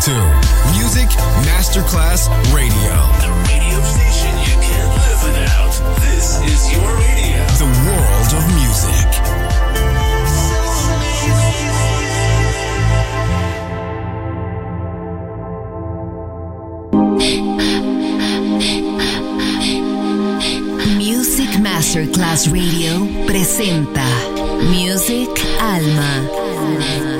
to Music Masterclass Radio. The radio station you can't live without. This is your radio. The world of music. Music Masterclass Radio presenta Music Alma.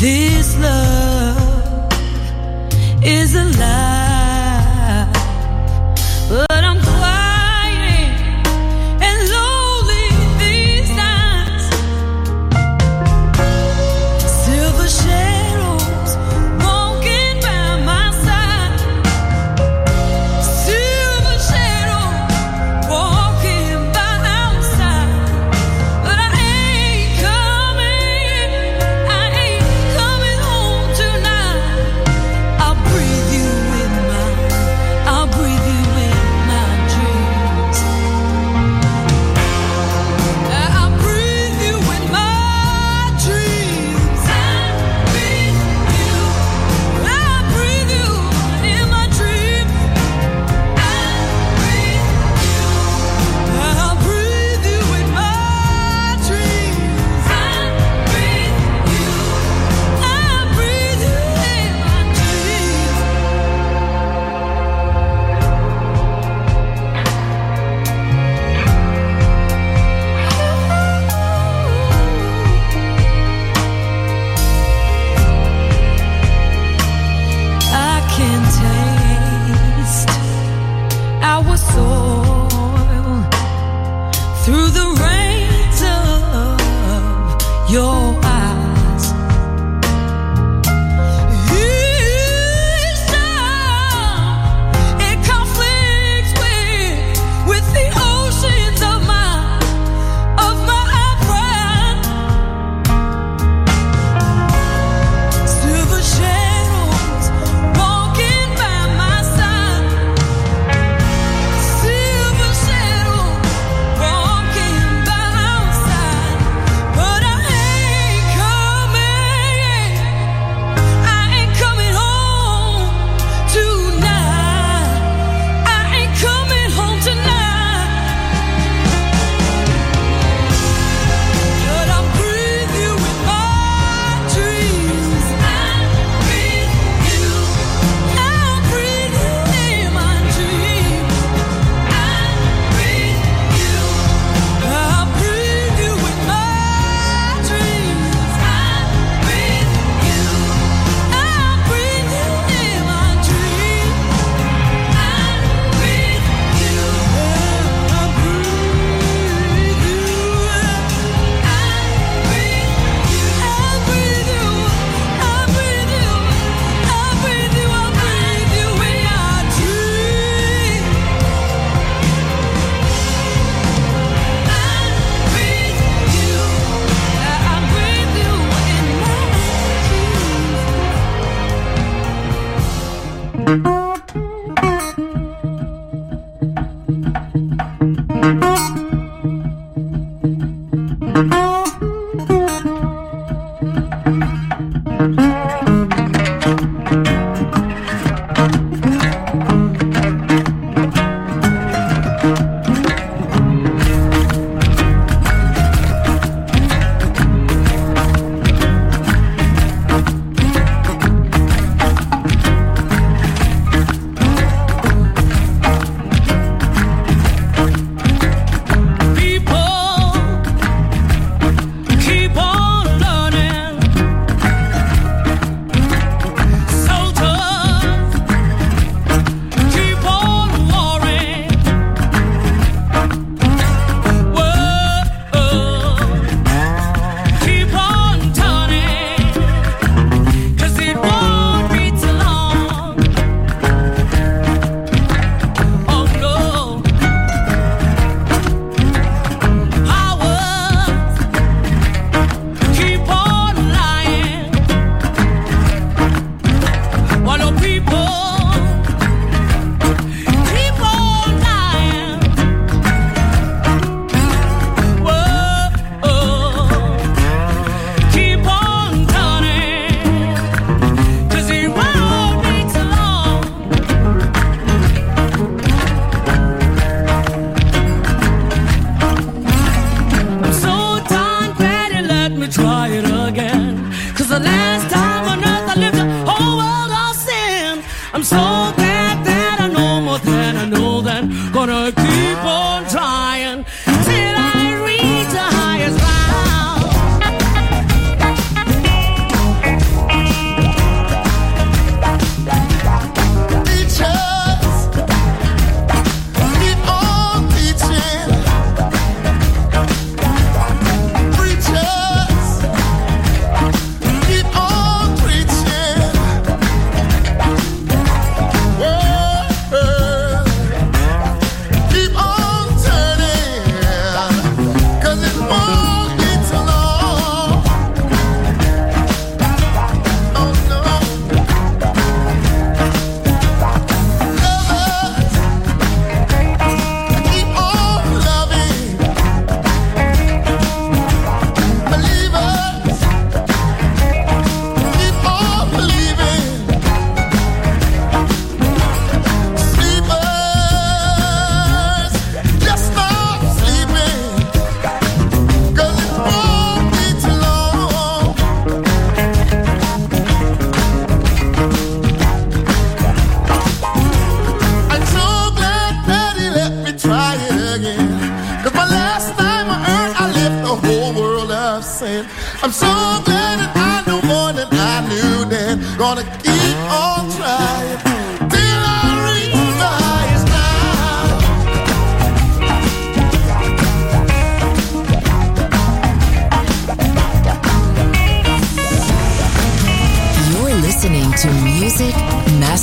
this love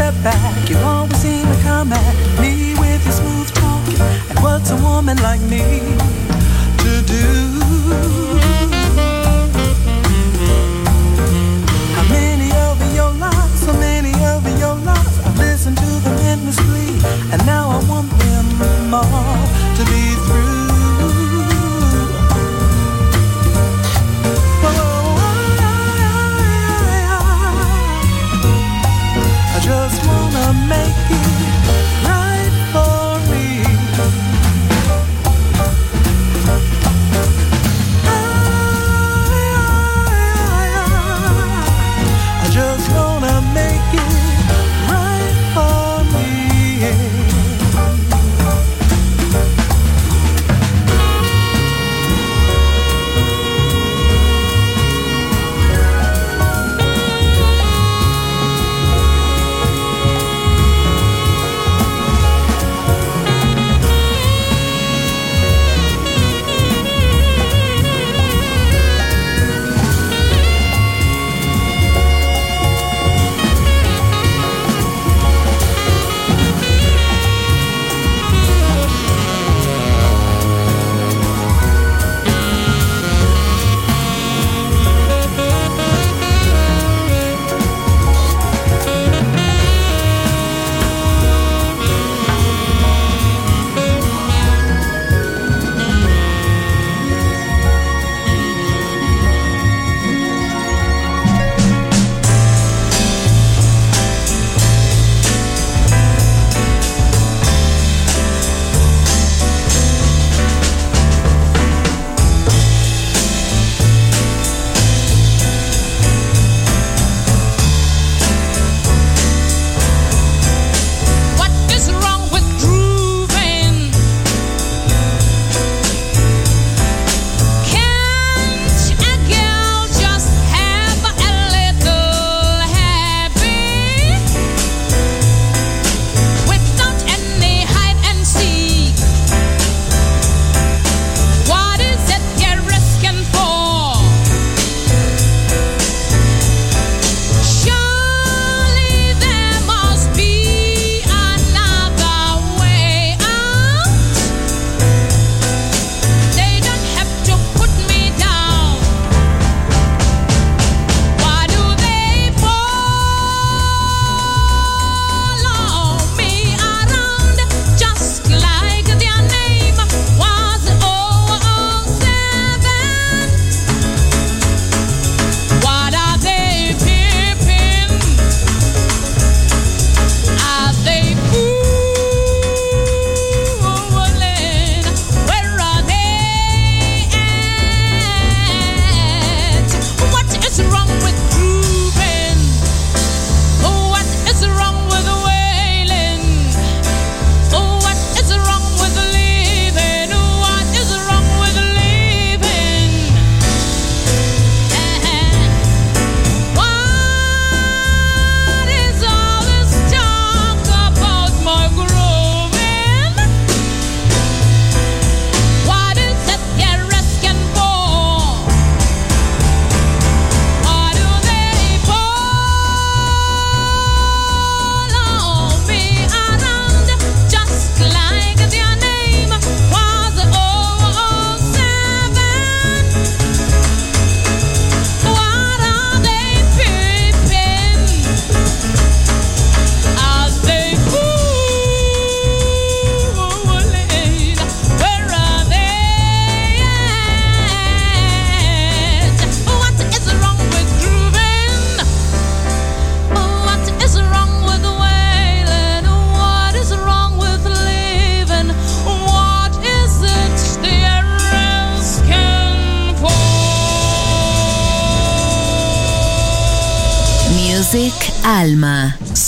step back, you always seem to come at me with your smooth talking. And what's a woman like me to do? How many of your lies, So many of your lies? I've listened to them endlessly, and now I want them all to be through. make you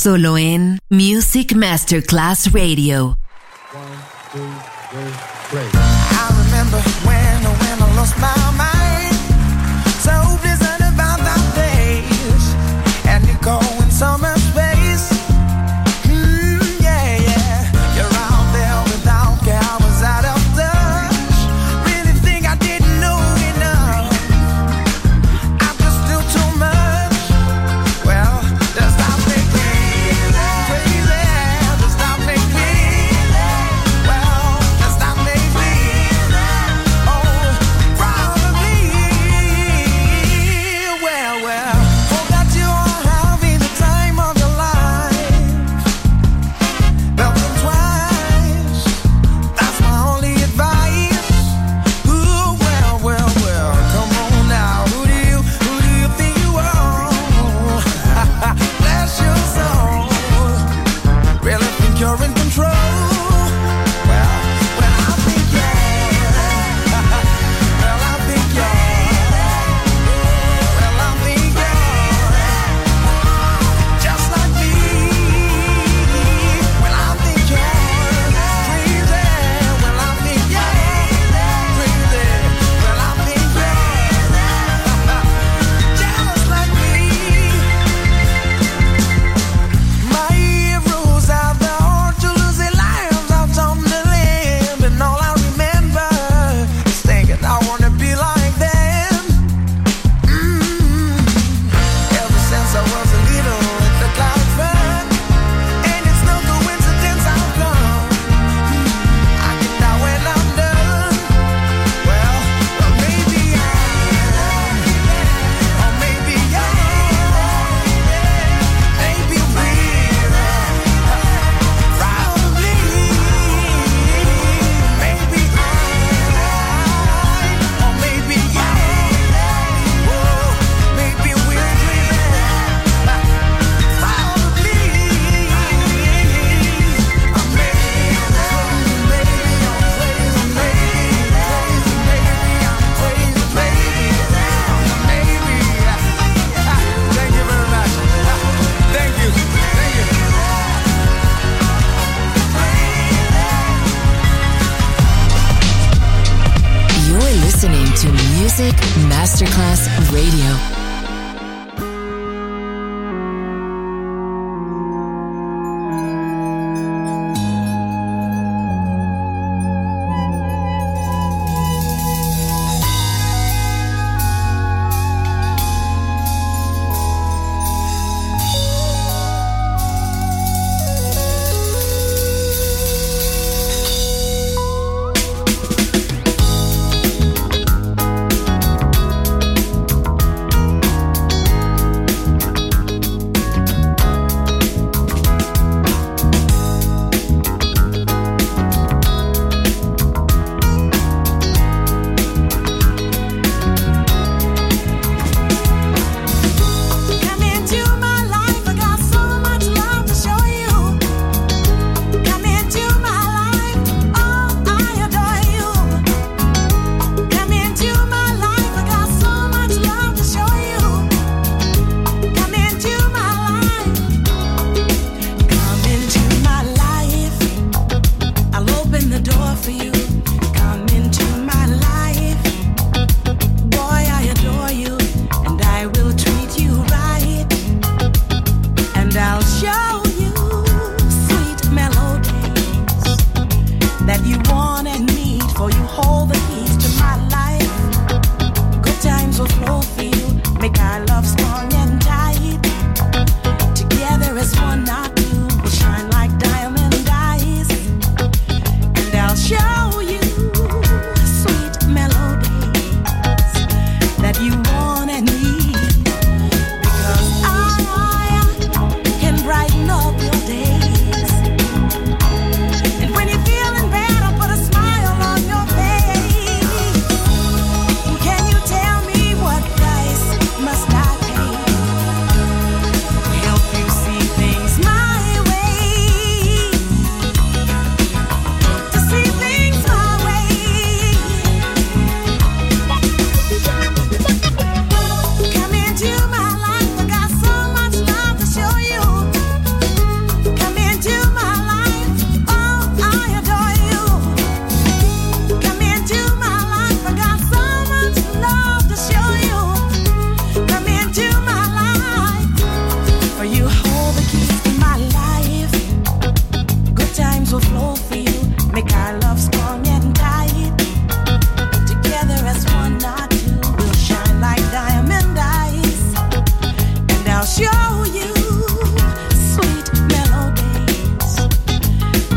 Solo en Music Masterclass Radio. One, two, three, I remember when, when I lost my mind. So about that. And you go in summer.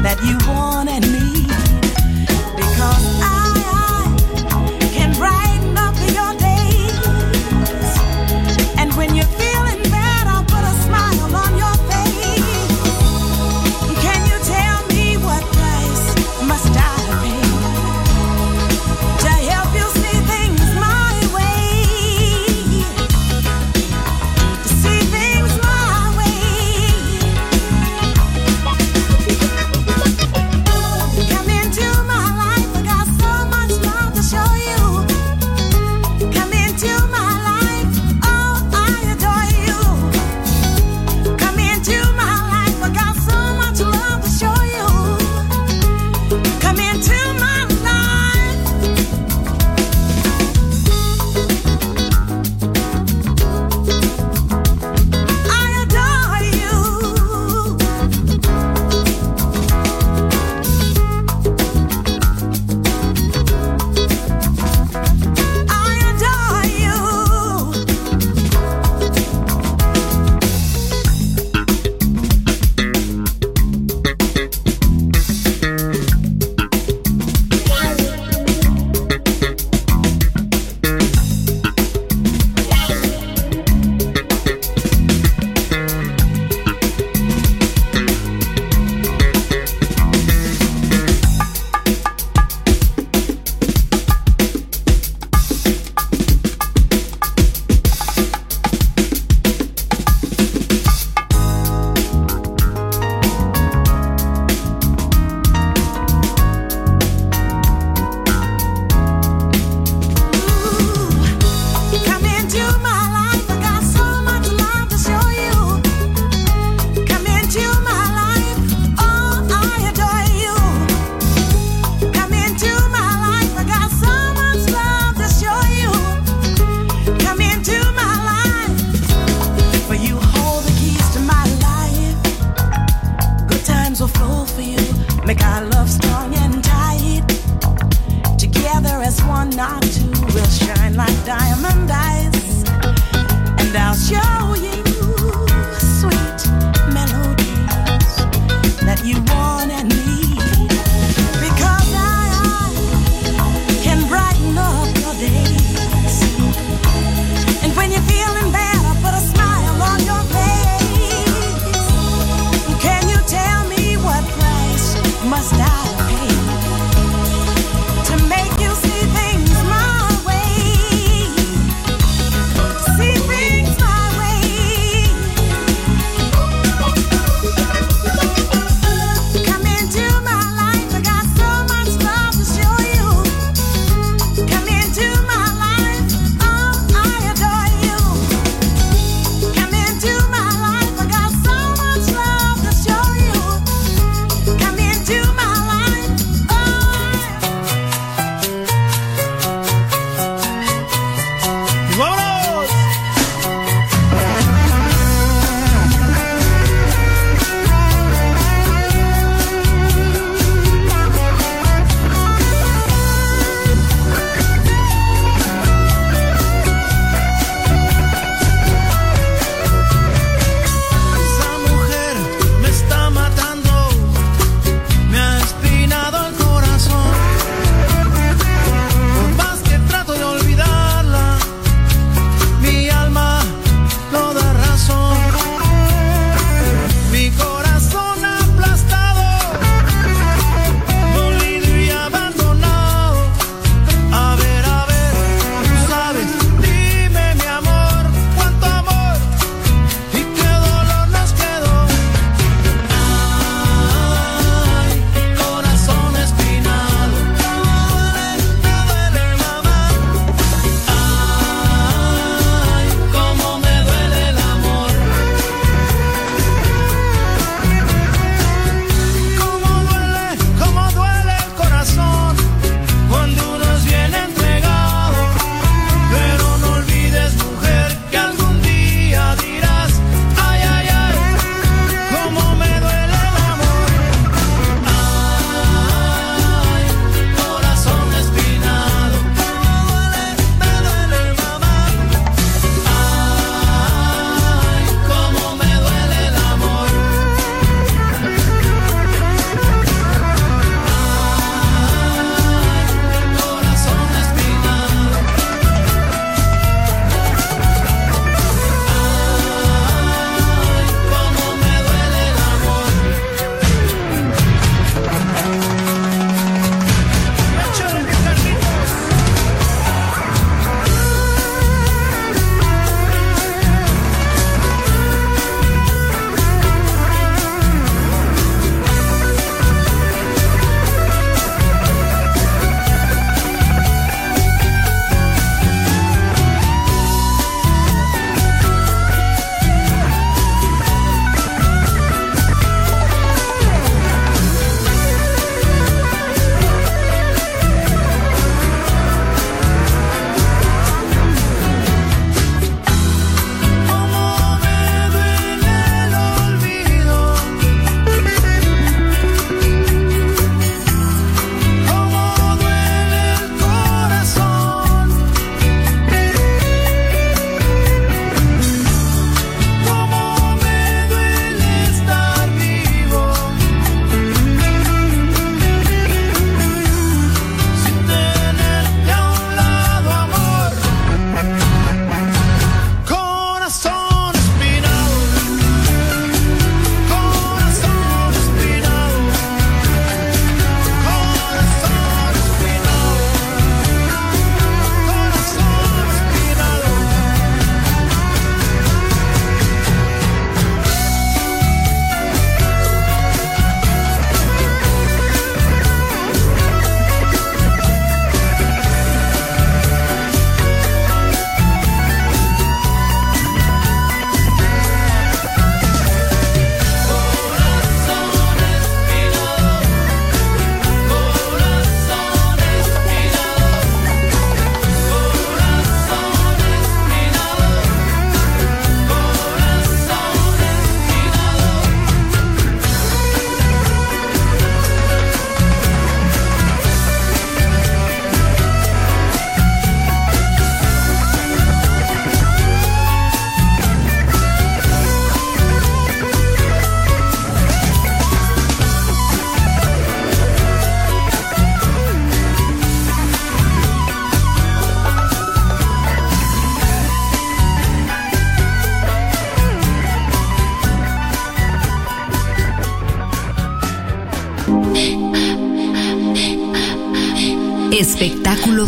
That you wanted and